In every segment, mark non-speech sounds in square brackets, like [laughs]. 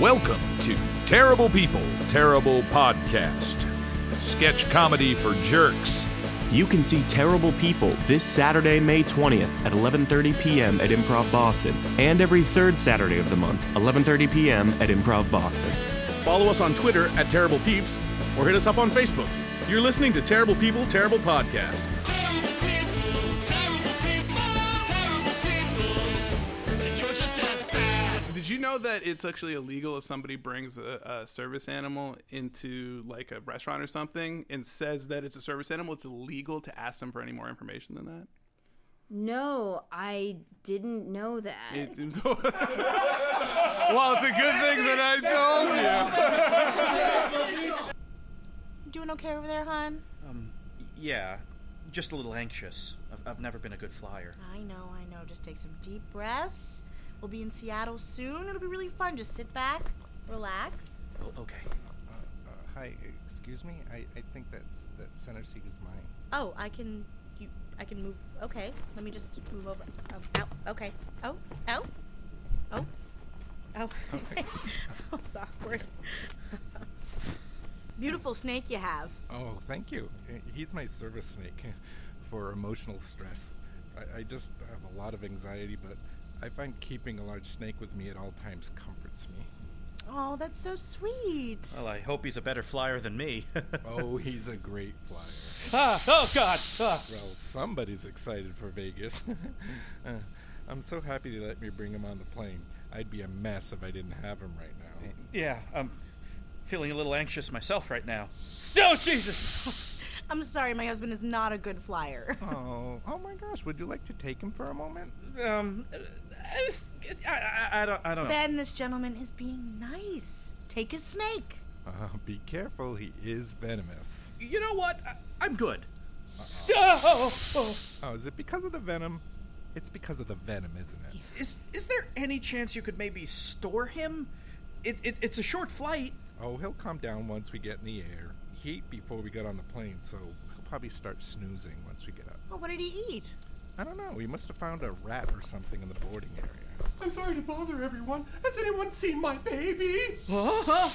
Welcome to Terrible People, Terrible Podcast. Sketch comedy for jerks. You can see Terrible People this Saturday, May 20th at 11:30 p.m. at Improv Boston, and every third Saturday of the month, 11:30 p.m. at Improv Boston. Follow us on Twitter at Terrible Peeps or hit us up on Facebook. You're listening to Terrible People, Terrible Podcast. Know that it's actually illegal if somebody brings a, a service animal into like a restaurant or something and says that it's a service animal? It's illegal to ask them for any more information than that. No, I didn't know that. It- [laughs] well, it's a good thing that I told you. [laughs] Doing okay over there, hon? Um, yeah, just a little anxious. I've, I've never been a good flyer. I know, I know. Just take some deep breaths. We'll be in Seattle soon. It'll be really fun. Just sit back, relax. Oh, okay. Uh, hi, excuse me. I, I think that's that center seat is mine. Oh, I can. You, I can move. Okay, let me just move over. Oh, ow. Okay. Oh, ow. Oh. Oh. [laughs] [laughs] that was awkward. [laughs] Beautiful snake you have. Oh, thank you. Uh, He's my service snake for emotional stress. I, I just have a lot of anxiety, but I find keeping a large snake with me at all times comforts me. Oh, that's so sweet. Well, I hope he's a better flyer than me. [laughs] Oh, he's a great flyer. ah, oh, God! Ah. Well, somebody's excited for Vegas. [laughs] Uh, I'm so happy to let me bring him on the plane. I'd be a mess if I didn't have him right now. Yeah, I'm feeling a little anxious myself right now. Oh, Jesus! [laughs] I'm sorry, my husband is not a good flyer. Oh, oh my gosh! Would you like to take him for a moment? Um, I, I, I don't, I don't know. Ben, this gentleman is being nice. Take his snake. Uh, be careful, he is venomous. You know what? I, I'm good. Oh, oh. Oh, is it because of the venom? It's because of the venom, isn't it? Is is there any chance you could maybe store him? It, it, it's a short flight. Oh, he'll calm down once we get in the air. He ate before we got on the plane, so he'll probably start snoozing once we get up. Oh, what did he eat? I don't know. We must have found a rat or something in the boarding area. I'm sorry to bother everyone. Has anyone seen my baby? Huh?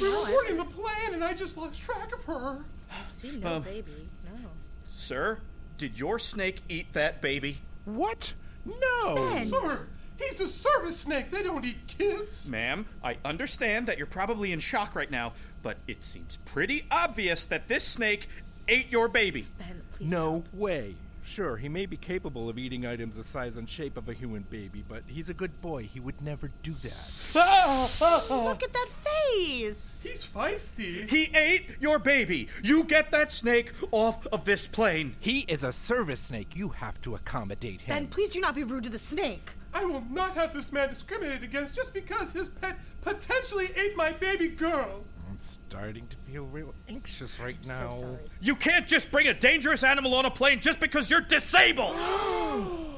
We were boarding the plane and I just lost track of her. I've seen no Um, baby. No. Sir, did your snake eat that baby? What? No! Sir, he's a service snake. They don't eat kids. Ma'am, I understand that you're probably in shock right now, but it seems pretty obvious that this snake ate your baby. Ben, please. No way. Sure, he may be capable of eating items the size and shape of a human baby, but he's a good boy. He would never do that. [laughs] Look at that face. He's feisty. He ate your baby. You get that snake off of this plane. He is a service snake. You have to accommodate him. Ben, please do not be rude to the snake. I will not have this man discriminated against just because his pet potentially ate my baby girl. I'm starting to feel real anxious right now. You can't just bring a dangerous animal on a plane just because you're disabled. [gasps]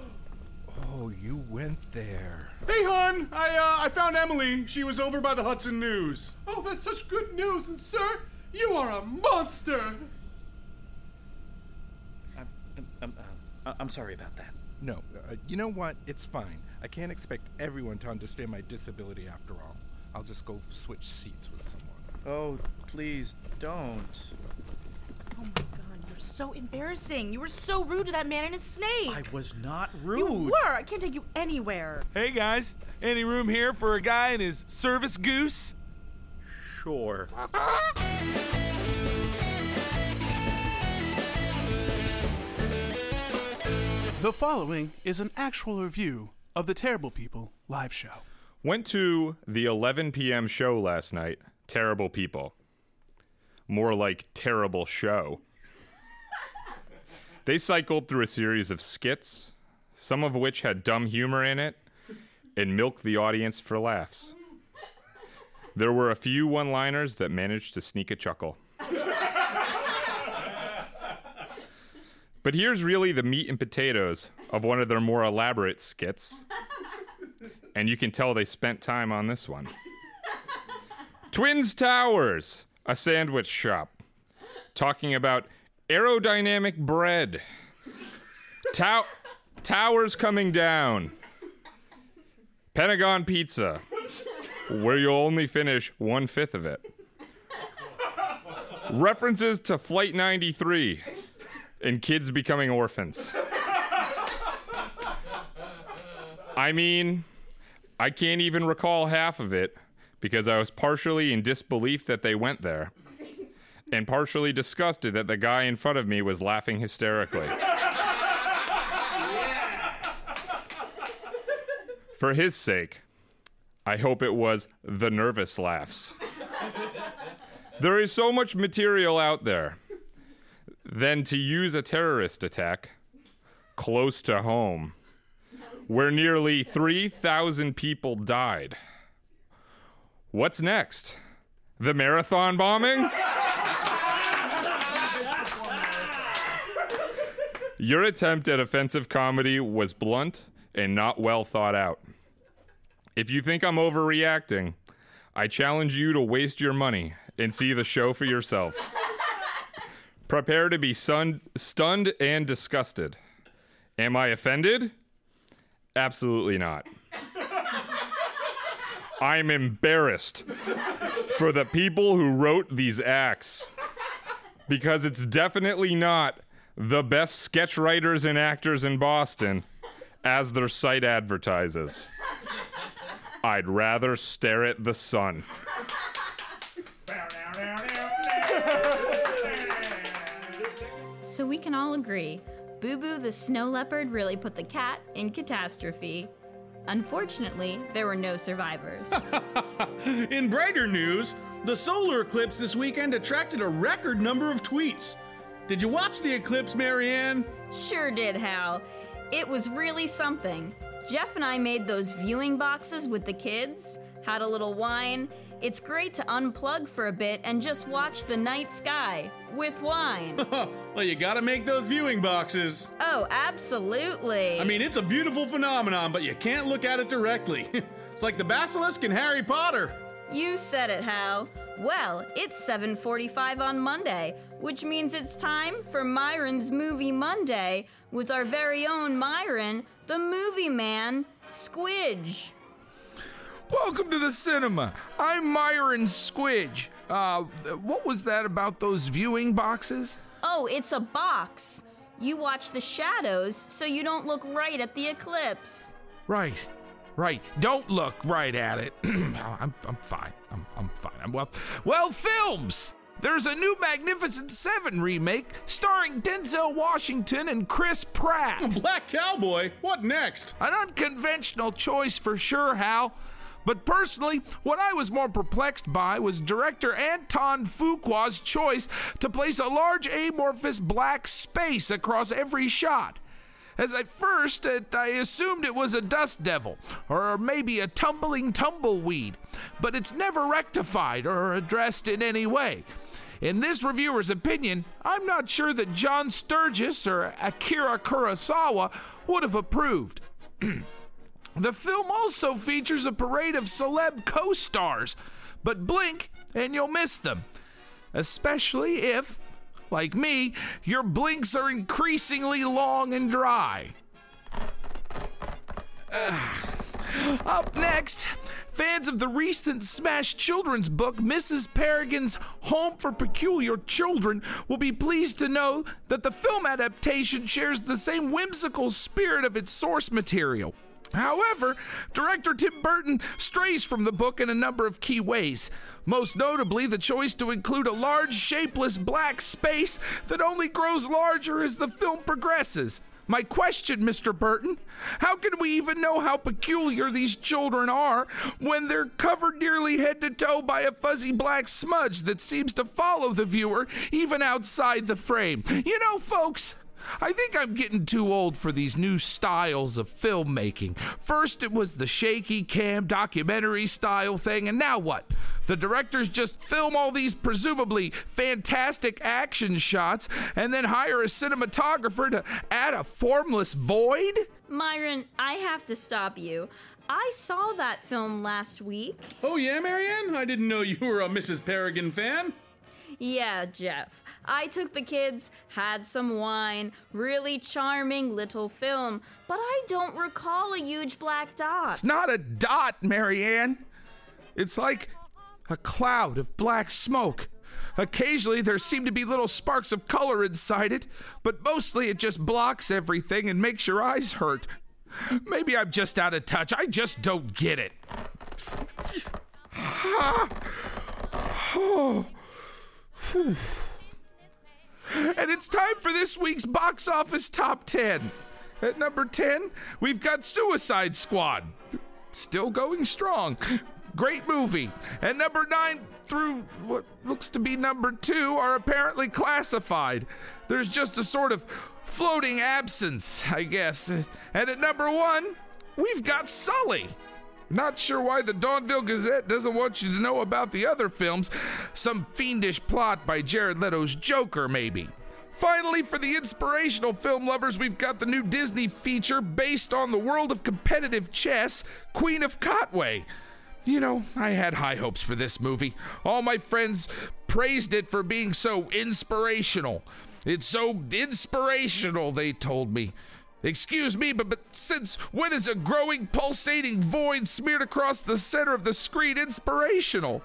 Oh, you went there. Hey, hon, I uh, I found Emily. She was over by the Hudson News. Oh, that's such good news. And, sir, you are a monster. I'm, I'm, I'm, I'm sorry about that. No, uh, you know what? It's fine. I can't expect everyone to understand my disability after all. I'll just go switch seats with someone. Oh, please don't. Oh my god, you're so embarrassing. You were so rude to that man and his snake. I was not rude. you were. I can't take you anywhere. Hey guys, any room here for a guy and his service goose? Sure. The following is an actual review of the Terrible People live show. Went to the 11 p.m. show last night. Terrible people. More like terrible show. they cycled through a series of skits, some of which had dumb humor in it, and milked the audience for laughs. There were a few one liners that managed to sneak a chuckle. But here's really the meat and potatoes of one of their more elaborate skits. And you can tell they spent time on this one. Twins Towers, a sandwich shop, talking about aerodynamic bread. Tow- towers coming down. Pentagon Pizza. where you'll only finish one fifth of it. References to Flight 93 and kids becoming orphans. I mean, I can't even recall half of it because I was partially in disbelief that they went there and partially disgusted that the guy in front of me was laughing hysterically. For his sake, I hope it was the nervous laughs. There is so much material out there. Then to use a terrorist attack close to home, where nearly 3,000 people died. What's next? The marathon bombing? Your attempt at offensive comedy was blunt and not well thought out. If you think I'm overreacting, I challenge you to waste your money and see the show for yourself. Prepare to be sun- stunned and disgusted. Am I offended? Absolutely not. I'm embarrassed for the people who wrote these acts because it's definitely not the best sketch writers and actors in Boston as their site advertises. I'd rather stare at the sun. So we can all agree Boo Boo the snow leopard really put the cat in catastrophe. Unfortunately, there were no survivors. [laughs] In brighter news, the solar eclipse this weekend attracted a record number of tweets. Did you watch the eclipse, Marianne? sure did, Hal. It was really something. Jeff and I made those viewing boxes with the kids, had a little wine. It's great to unplug for a bit and just watch the night sky with wine. [laughs] well, you gotta make those viewing boxes. oh, absolutely. I mean, it's a beautiful phenomenon, but you can't look at it directly. [laughs] it's like the basilisk in Harry Potter. You said it, Hal. Well, it's 7:45 on Monday, which means it's time for Myron's Movie Monday with our very own Myron, the movie man, Squidge. Welcome to the cinema. I'm Myron Squidge. Uh, what was that about those viewing boxes? Oh, it's a box. You watch the shadows so you don't look right at the eclipse. Right, right. Don't look right at it. [clears throat] I'm, I'm fine. I'm, I'm fine. I'm well. Well, films. There's a new Magnificent Seven remake starring Denzel Washington and Chris Pratt. [laughs] Black Cowboy? What next? An unconventional choice for sure, Hal. But personally, what I was more perplexed by was director Anton Fuqua's choice to place a large amorphous black space across every shot. As at first, it, I assumed it was a dust devil, or maybe a tumbling tumbleweed, but it's never rectified or addressed in any way. In this reviewer's opinion, I'm not sure that John Sturges or Akira Kurosawa would have approved. [clears throat] The film also features a parade of celeb co stars, but blink and you'll miss them. Especially if, like me, your blinks are increasingly long and dry. Ugh. [sighs] Up next, fans of the recent Smash children's book, Mrs. Peregrine's Home for Peculiar Children, will be pleased to know that the film adaptation shares the same whimsical spirit of its source material. However, director Tim Burton strays from the book in a number of key ways. Most notably, the choice to include a large, shapeless black space that only grows larger as the film progresses. My question, Mr. Burton how can we even know how peculiar these children are when they're covered nearly head to toe by a fuzzy black smudge that seems to follow the viewer even outside the frame? You know, folks, I think I'm getting too old for these new styles of filmmaking. First, it was the shaky cam documentary style thing, and now what? The directors just film all these presumably fantastic action shots and then hire a cinematographer to add a formless void? Myron, I have to stop you. I saw that film last week. Oh, yeah, Marianne? I didn't know you were a Mrs. Peregrine fan. Yeah, Jeff. I took the kids, had some wine, really charming little film, but I don't recall a huge black dot. It's not a dot, Marianne. It's like a cloud of black smoke. Occasionally, there seem to be little sparks of color inside it, but mostly it just blocks everything and makes your eyes hurt. Maybe I'm just out of touch. I just don't get it. And it's time for this week's box office top 10. At number 10, we've got Suicide Squad. Still going strong. Great movie. And number 9 through what looks to be number 2 are apparently classified. There's just a sort of floating absence, I guess. And at number 1, we've got Sully. Not sure why the Dawnville Gazette doesn't want you to know about the other films. Some fiendish plot by Jared Leto's Joker, maybe. Finally, for the inspirational film lovers, we've got the new Disney feature based on the world of competitive chess, Queen of Katwe. You know, I had high hopes for this movie. All my friends praised it for being so inspirational. It's so inspirational, they told me. Excuse me, but, but since when is a growing, pulsating void smeared across the center of the screen inspirational?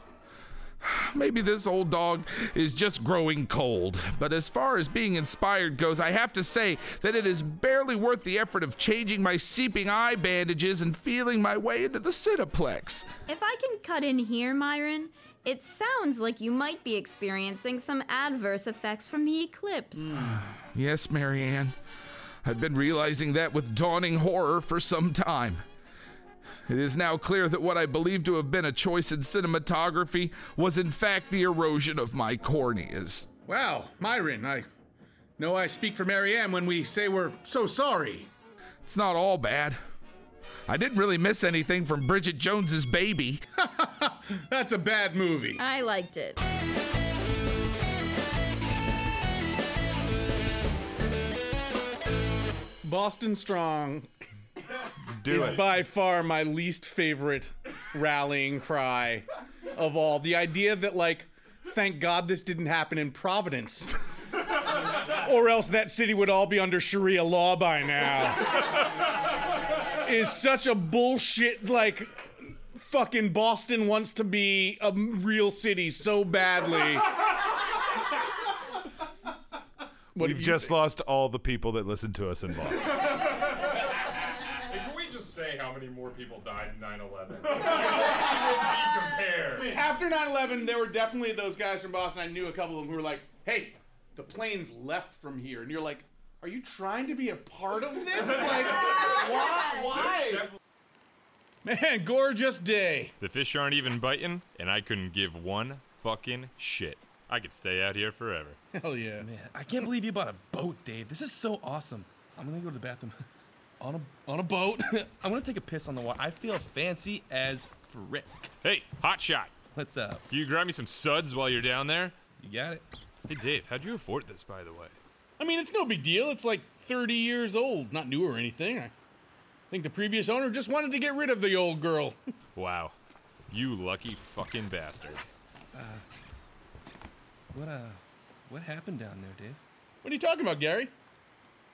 [sighs] Maybe this old dog is just growing cold, but as far as being inspired goes, I have to say that it is barely worth the effort of changing my seeping eye bandages and feeling my way into the Cineplex. If I can cut in here, Myron, it sounds like you might be experiencing some adverse effects from the eclipse. [sighs] Yes, Marianne. I've been realizing that with dawning horror for some time. It is now clear that what I believed to have been a choice in cinematography was in fact the erosion of my corneas. Wow, Myron, I know I speak for Marianne when we say we're so sorry. It's not all bad. I didn't really miss anything from Bridget Jones's Baby. [laughs] That's a bad movie. I liked it. Boston Strong Do is it. by far my least favorite rallying cry of all. The idea that, like, thank God this didn't happen in Providence. or else that city would all be under Sharia law by now. is such a bullshit, like, fucking Boston wants to be a real city so badly. What We've do you just lost all the people that listen to us in Boston. [laughs] Hey, can we just say how many more people died in 9 11? [laughs] After 9/11, there were definitely those guys from Boston. I knew a couple of them who were like, "Hey, the planes left from here," and you're like, "Are you trying to be a part of this? [laughs] Like, why? Why?" Man, gorgeous day. The fish aren't even biting, and I couldn't give one fucking shit. I could stay out here forever. [laughs] Hell yeah. Man, I can't believe you bought a boat, Dave. This is so awesome. I'm gonna go to the bathroom [laughs] on a on a boat. [laughs] I'm gonna take a piss on the water. I feel fancy as frick. Hey, hot shot. What's up? Can you grab me some suds while you're down there? You got it. Hey, Dave, how'd you afford this, by the way? I mean, it's no big deal. It's like 30 years old, not new or anything. I think the previous owner just wanted to get rid of the old girl. Wow. You lucky fucking bastard. What uh, what happened down there, Dave? What are you talking about, Gary?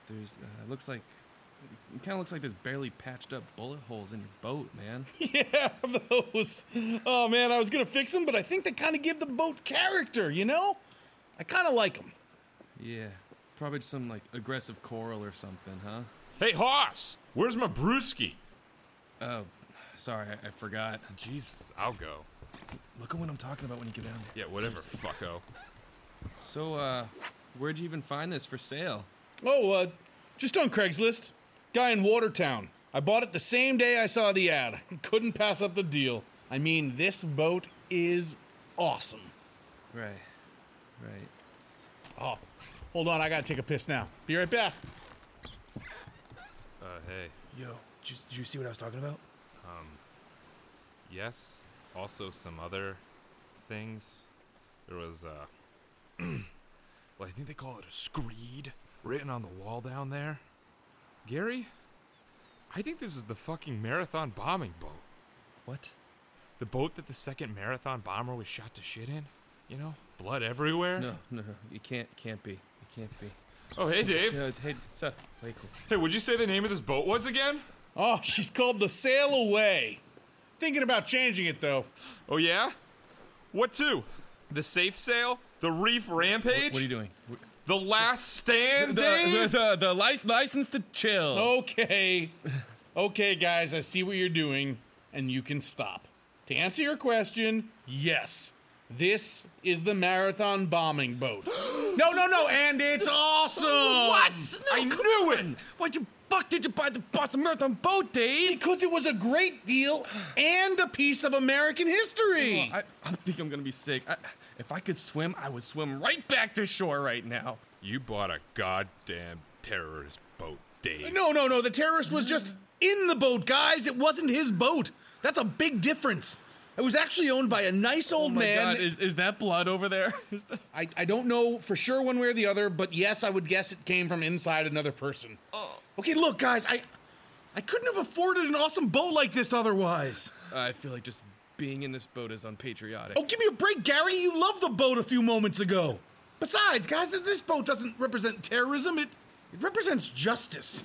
There's uh, looks like it kind of looks like there's barely patched up bullet holes in your boat, man. [laughs] Yeah, [laughs] those. Oh man, I was gonna fix them, but I think they kind of give the boat character. You know, I kind of like them. Yeah, probably some like aggressive coral or something, huh? Hey, Hoss! Where's my brewski? Oh, sorry, I, I forgot. Jesus, I'll go. Look at what I'm talking about when you get down there. Yeah, whatever, fucko. So, uh, where'd you even find this for sale? Oh, uh, just on Craigslist. Guy in Watertown. I bought it the same day I saw the ad. [laughs] Couldn't pass up the deal. I mean, this boat is awesome. Right, right. Oh, hold on, I gotta take a piss now. Be right back. Uh, hey. Yo, did you, did you see what I was talking about? Um, yes. Also, some other things. There was, uh, [clears throat] well, I think they call it a screed written on the wall down there. Gary, I think this is the fucking marathon bombing boat. What? The boat that the second marathon bomber was shot to shit in? You know, blood everywhere? No, no, no. You can't, can't be. You can't be. Oh, hey, Dave. Yeah, hey, Seth. Way cool. Hey, would you say the name of this boat was again? Oh, she's called the Sail Away. thinking about changing it though. Oh yeah? What to? The safe sail? The reef rampage? What are you doing? The last stand, The, Dave? the, the, the lic- license to chill. Okay. Okay, guys, I see what you're doing, and you can stop. To answer your question, yes. This is the marathon bombing boat. [gasps] no, no, no, and it's [laughs] awesome! What? I knew it! Why'd you fuck did you buy the Boston Marathon boat, Dave? Because it was a great deal and a piece of American history. Oh, I, I think I'm gonna be sick. I, if I could swim, I would swim right back to shore right now. You bought a goddamn terrorist boat, Dave. No, no, no. The terrorist was just in the boat, guys. It wasn't his boat. That's a big difference. It was actually owned by a nice oh old oh my man. God, is, is that blood over there? [laughs] Is that... I, I don't know for sure one way or the other, but yes, I would guess it came from inside another person. Oh. Okay, look, guys, I I couldn't have afforded an awesome boat like this otherwise. I feel like just being in this boat is unpatriotic. Oh, give me a break, Gary. You loved the boat a few moments ago. Besides, guys, this boat doesn't represent terrorism. It it represents justice.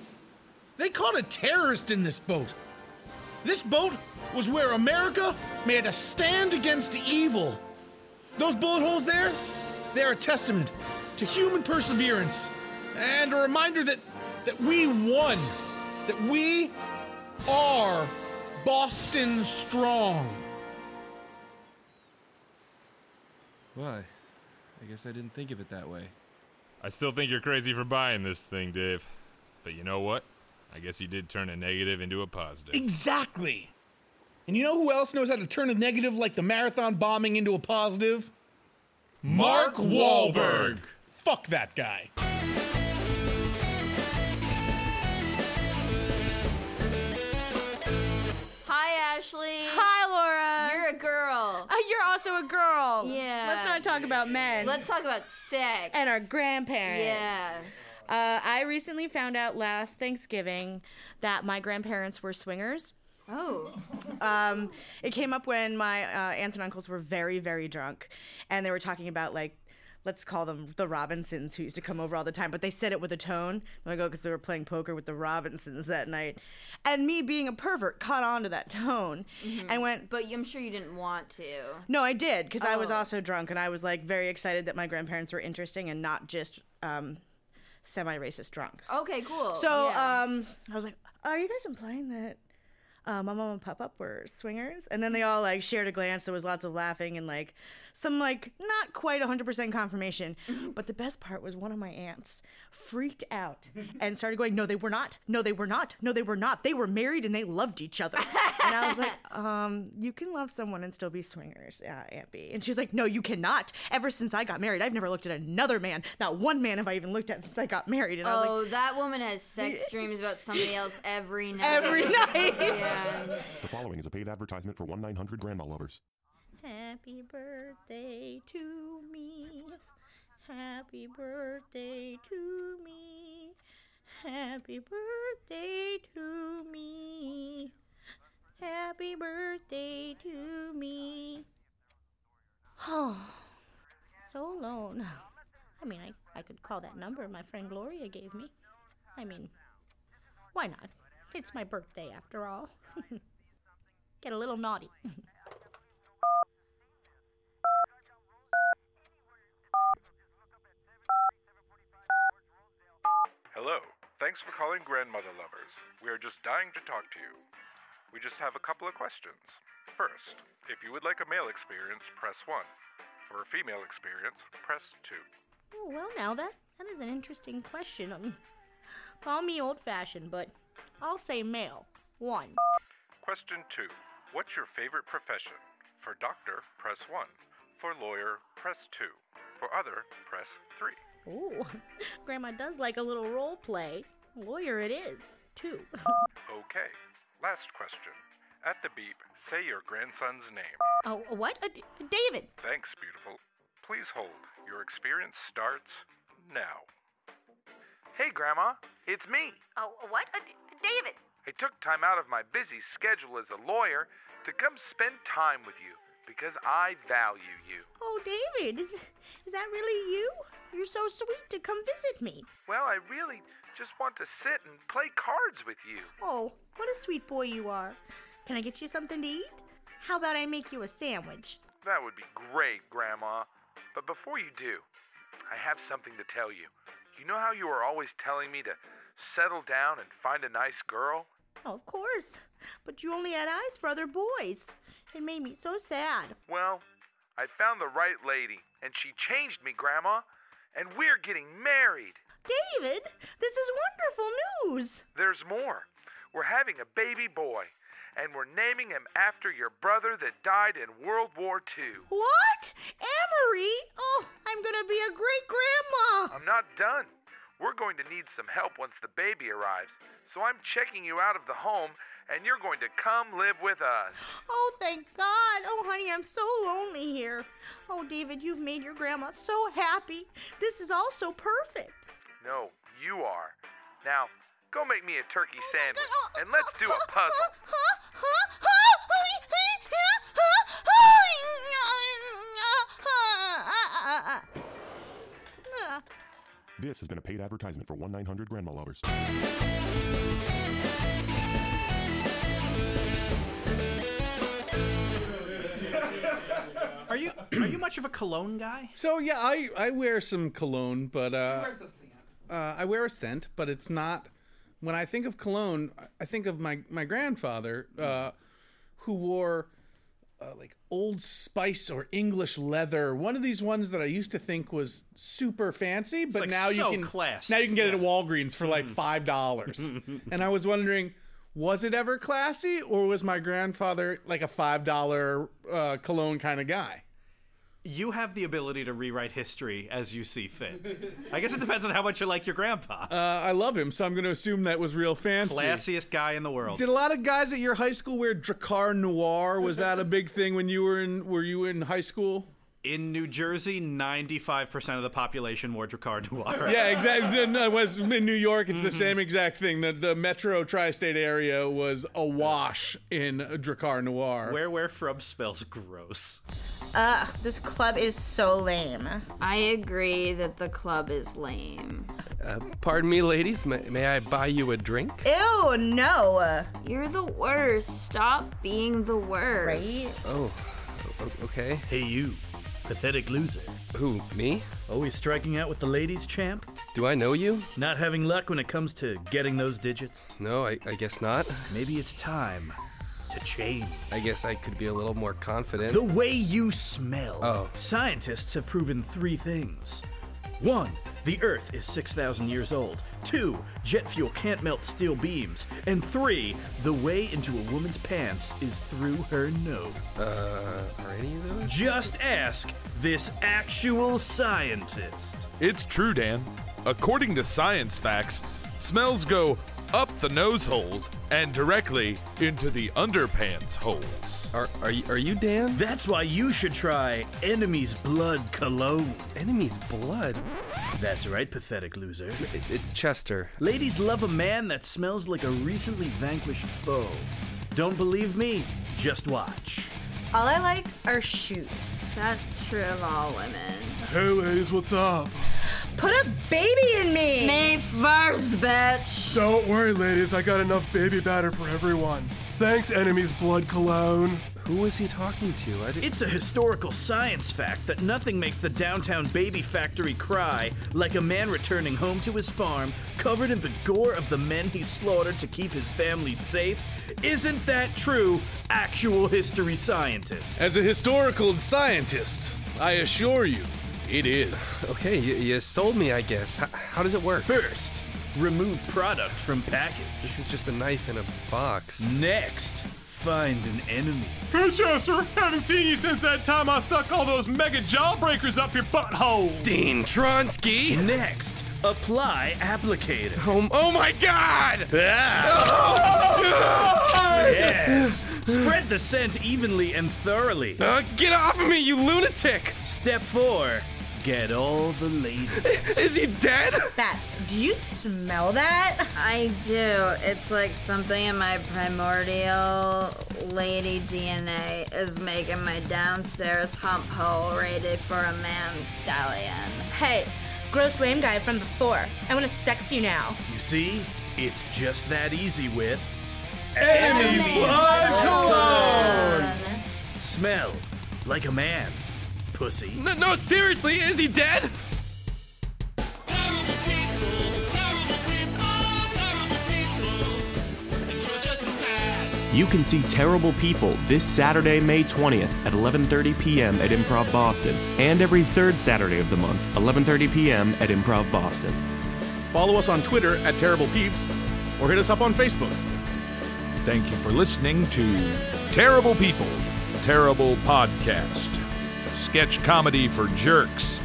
They caught a terrorist in this boat. This boat was where America made a stand against evil. Those bullet holes there, they're a testament to human perseverance and a reminder that that we won. That we are Boston strong. Why? I guess I didn't think of it that way. I still think you're crazy for buying this thing, Dave. But you know what? I guess you did turn a negative into a positive. Exactly. And you know who else knows how to turn a negative like the marathon bombing into a positive? Mark Wahlberg. Fuck that guy. Girl. Yeah. Let's not talk about men. Let's talk about sex. and our grandparents. Yeah. Uh, I recently found out last Thanksgiving that my grandparents were swingers. Oh. Um, it came up when my uh, aunts and uncles were very, very drunk, and they were talking about like. Let's call them the Robinsons who used to come over all the time, but they said it with a tone. Like, oh, because they were playing poker with the Robinsons that night. And me being a pervert caught on to that tone and went, But I'm sure you didn't want to. no, I did because I was Oh. also drunk and I was like very excited that my grandparents were interesting and not just um, semi-racist drunks. Okay, cool. So Yeah. um, I was like, "Are you guys implying that uh, my mom and pop up were swingers?" And then they all like shared a glance. There was lots of laughing and like some like not quite 100% confirmation. but the best part was one of my aunts freaked out and started going, "No, they were not. No, they were not. No, they were not. They were married and they loved each other." [laughs] and I was like, "Um, you can love someone and still be swingers, uh, Aunt B." And she's like, "No, you cannot. Ever since I got married, I've never looked at another man. Not one man have I even looked at since I got married." And I was like, Oh, that woman has sex [laughs] dreams about somebody else every night. Every [laughs] night. Yeah. The following is a paid advertisement for 1 900 Grandma Lovers. Happy birthday to me. Happy birthday to me. Happy birthday to me. Happy birthday to me. Oh, so alone. I mean, I, I could call that number my friend Gloria gave me. I mean, why not? It's my birthday after all. [laughs] Get a little naughty. [laughs] Hello. Thanks for calling Grandmother Lovers. We are just dying to talk to you. We just have a couple of questions. First, if you would like a male experience, press 1. For a female experience, press 2. Oh, well, now that that is an interesting question. Um, call me old-fashioned, but I'll say male. One. Question 2. What's your favorite profession? For doctor, press 1. For lawyer, press 2. For other, press 3. Ooh, [laughs] Grandma does like a little role play. Lawyer, it is two. [laughs] Okay. Last question. At the beep, say your grandson's name. oh, what? Uh, David. Thanks, beautiful. Please hold. Your experience starts now. Hey, Grandma, it's me. Oh, what? Uh, David. I took time out of my busy schedule as a lawyer to come spend time with you because I value you. Oh, David, is is that really you? You're so sweet to come visit me. Well, I really just want to sit and play cards with you. Oh, what a sweet boy you are. Can I get you something to eat? How about I make you a sandwich? That would be great, Grandma. But before you do, I have something to tell you. You know how you are always telling me to settle down and find a nice girl? Oh, of course. But you only had eyes for other boys. It made me so sad. Well, I found the right lady, and she changed me, Grandma. And we're getting married. David, this is wonderful news. There's more. We're having a baby boy, and we're naming him after your brother that died in World War II. What? Amory? Oh, I'm gonna be a great grandma. I'm not done. We're going to need some help once the baby arrives, so I'm checking you out of the home, and you're going to come live with us. Oh, thank God. Oh, honey, I'm so lonely here. Oh, David, you've made your grandma so happy. This is all so perfect. No, you are. Now, go make me a turkey sandwich, and let's do a puzzle. This has been a paid advertisement for 1 900 Grandma Lovers. Are you [clears throat] are you much of a cologne guy? So yeah, I I wear some cologne, but uh, uh, I wear a scent, but it's not. When I think of cologne, I think of my my grandfather, uh, who wore uh, like Old Spice or English leather. One of these ones that I used to think was super fancy, but like now so you can classy. now you can get it at Walgreens for like five dollars. [laughs] and I was wondering. Was it ever classy, or was my grandfather like a five dollar uh, cologne kind of guy? You have the ability to rewrite history as you see fit. I guess it depends on how much you like your grandpa. Uh, I love him, so I'm going to assume that was real fancy. Classiest guy in the world. Did a lot of guys at your high school wear Drakkar Noir? Was that a big thing when you were in? Were you in high school? In New Jersey, 95% of the population wore Drakkar Noir. [laughs] Yeah, exactly. Then I was in New York. It's the same exact thing. The the Metro tri-state area was awash in Drakkar Noir. Where where from smells gross. Ugh, this club is so lame. I agree that the club is lame. Uh, pardon me, ladies. May, may I buy you a drink? Ew, no. You're the worst. Stop being the worst. Right? Oh, okay. Hey, you. Pathetic loser. Who, me? Always striking out with the ladies, champ? Do I know you? Not having luck when it comes to getting those digits? No, I, I guess not. Maybe it's time to change. I guess I could be a little more confident. The way you smell. Oh. Scientists have proven three things. One, the Earth is 6,000 years old. Two, jet fuel can't melt steel beams. And three, the way into a woman's pants is through her nose. Uh, are any of those? Just ask this actual scientist. It's true, Dan. According to science facts, smells go up the nose holes and directly into the underpants holes. Are, are, you, are you Dan? That's why you should try Enemy's Blood Cologne. Enemy's Blood? That's right, pathetic loser. It, it's Chester. Ladies love a man that smells like a recently vanquished foe. Don't believe me? Just watch. All I like are shoes. That's true of all women. Hey, ladies, what's up? Put a baby in me. Me first, bitch. Don't worry, ladies. I got enough baby batter for everyone. Thanks, Enemy's Blood Cologne. Who is he talking to? I It's a historical science fact that nothing makes the downtown baby factory cry like a man returning home to his farm covered in the gore of the men he slaughtered to keep his family safe. Isn't that true, actual history scientist? As a historical scientist, I assure you, it is. Okay, you, you sold me, I guess. H- how does it work? First, remove product from package. This is just a knife in a box. Next, find an enemy. Hey, Chester, haven't seen you since that time I stuck all those mega jawbreakers up your butthole. Dean Tronsky! Next, apply applicator. Oh, oh my god! Ah! [laughs] yes. Spread the scent evenly and thoroughly. Uh, get off of me, you lunatic! Step four. Get all the ladies. [laughs] Is he dead? That. Do you smell that? I do. It's like something in my primordial lady DNA is making my downstairs hump hole ready for a man stallion. Hey, gross lame guy from before. I want to sex you now. You see, it's just that easy with Enemy's Blood Cologne! Smell like a man, pussy. No, no, seriously, is he dead? You can see Terrible People this Saturday, May 20th at 11:30 p.m. at Improv Boston, and every third Saturday of the month, 11:30 p.m. at Improv Boston. Follow us on Twitter at Terrible Peeps, or hit us up on Facebook. Thank you for listening to Terrible People, Terrible Podcast. Sketch comedy for jerks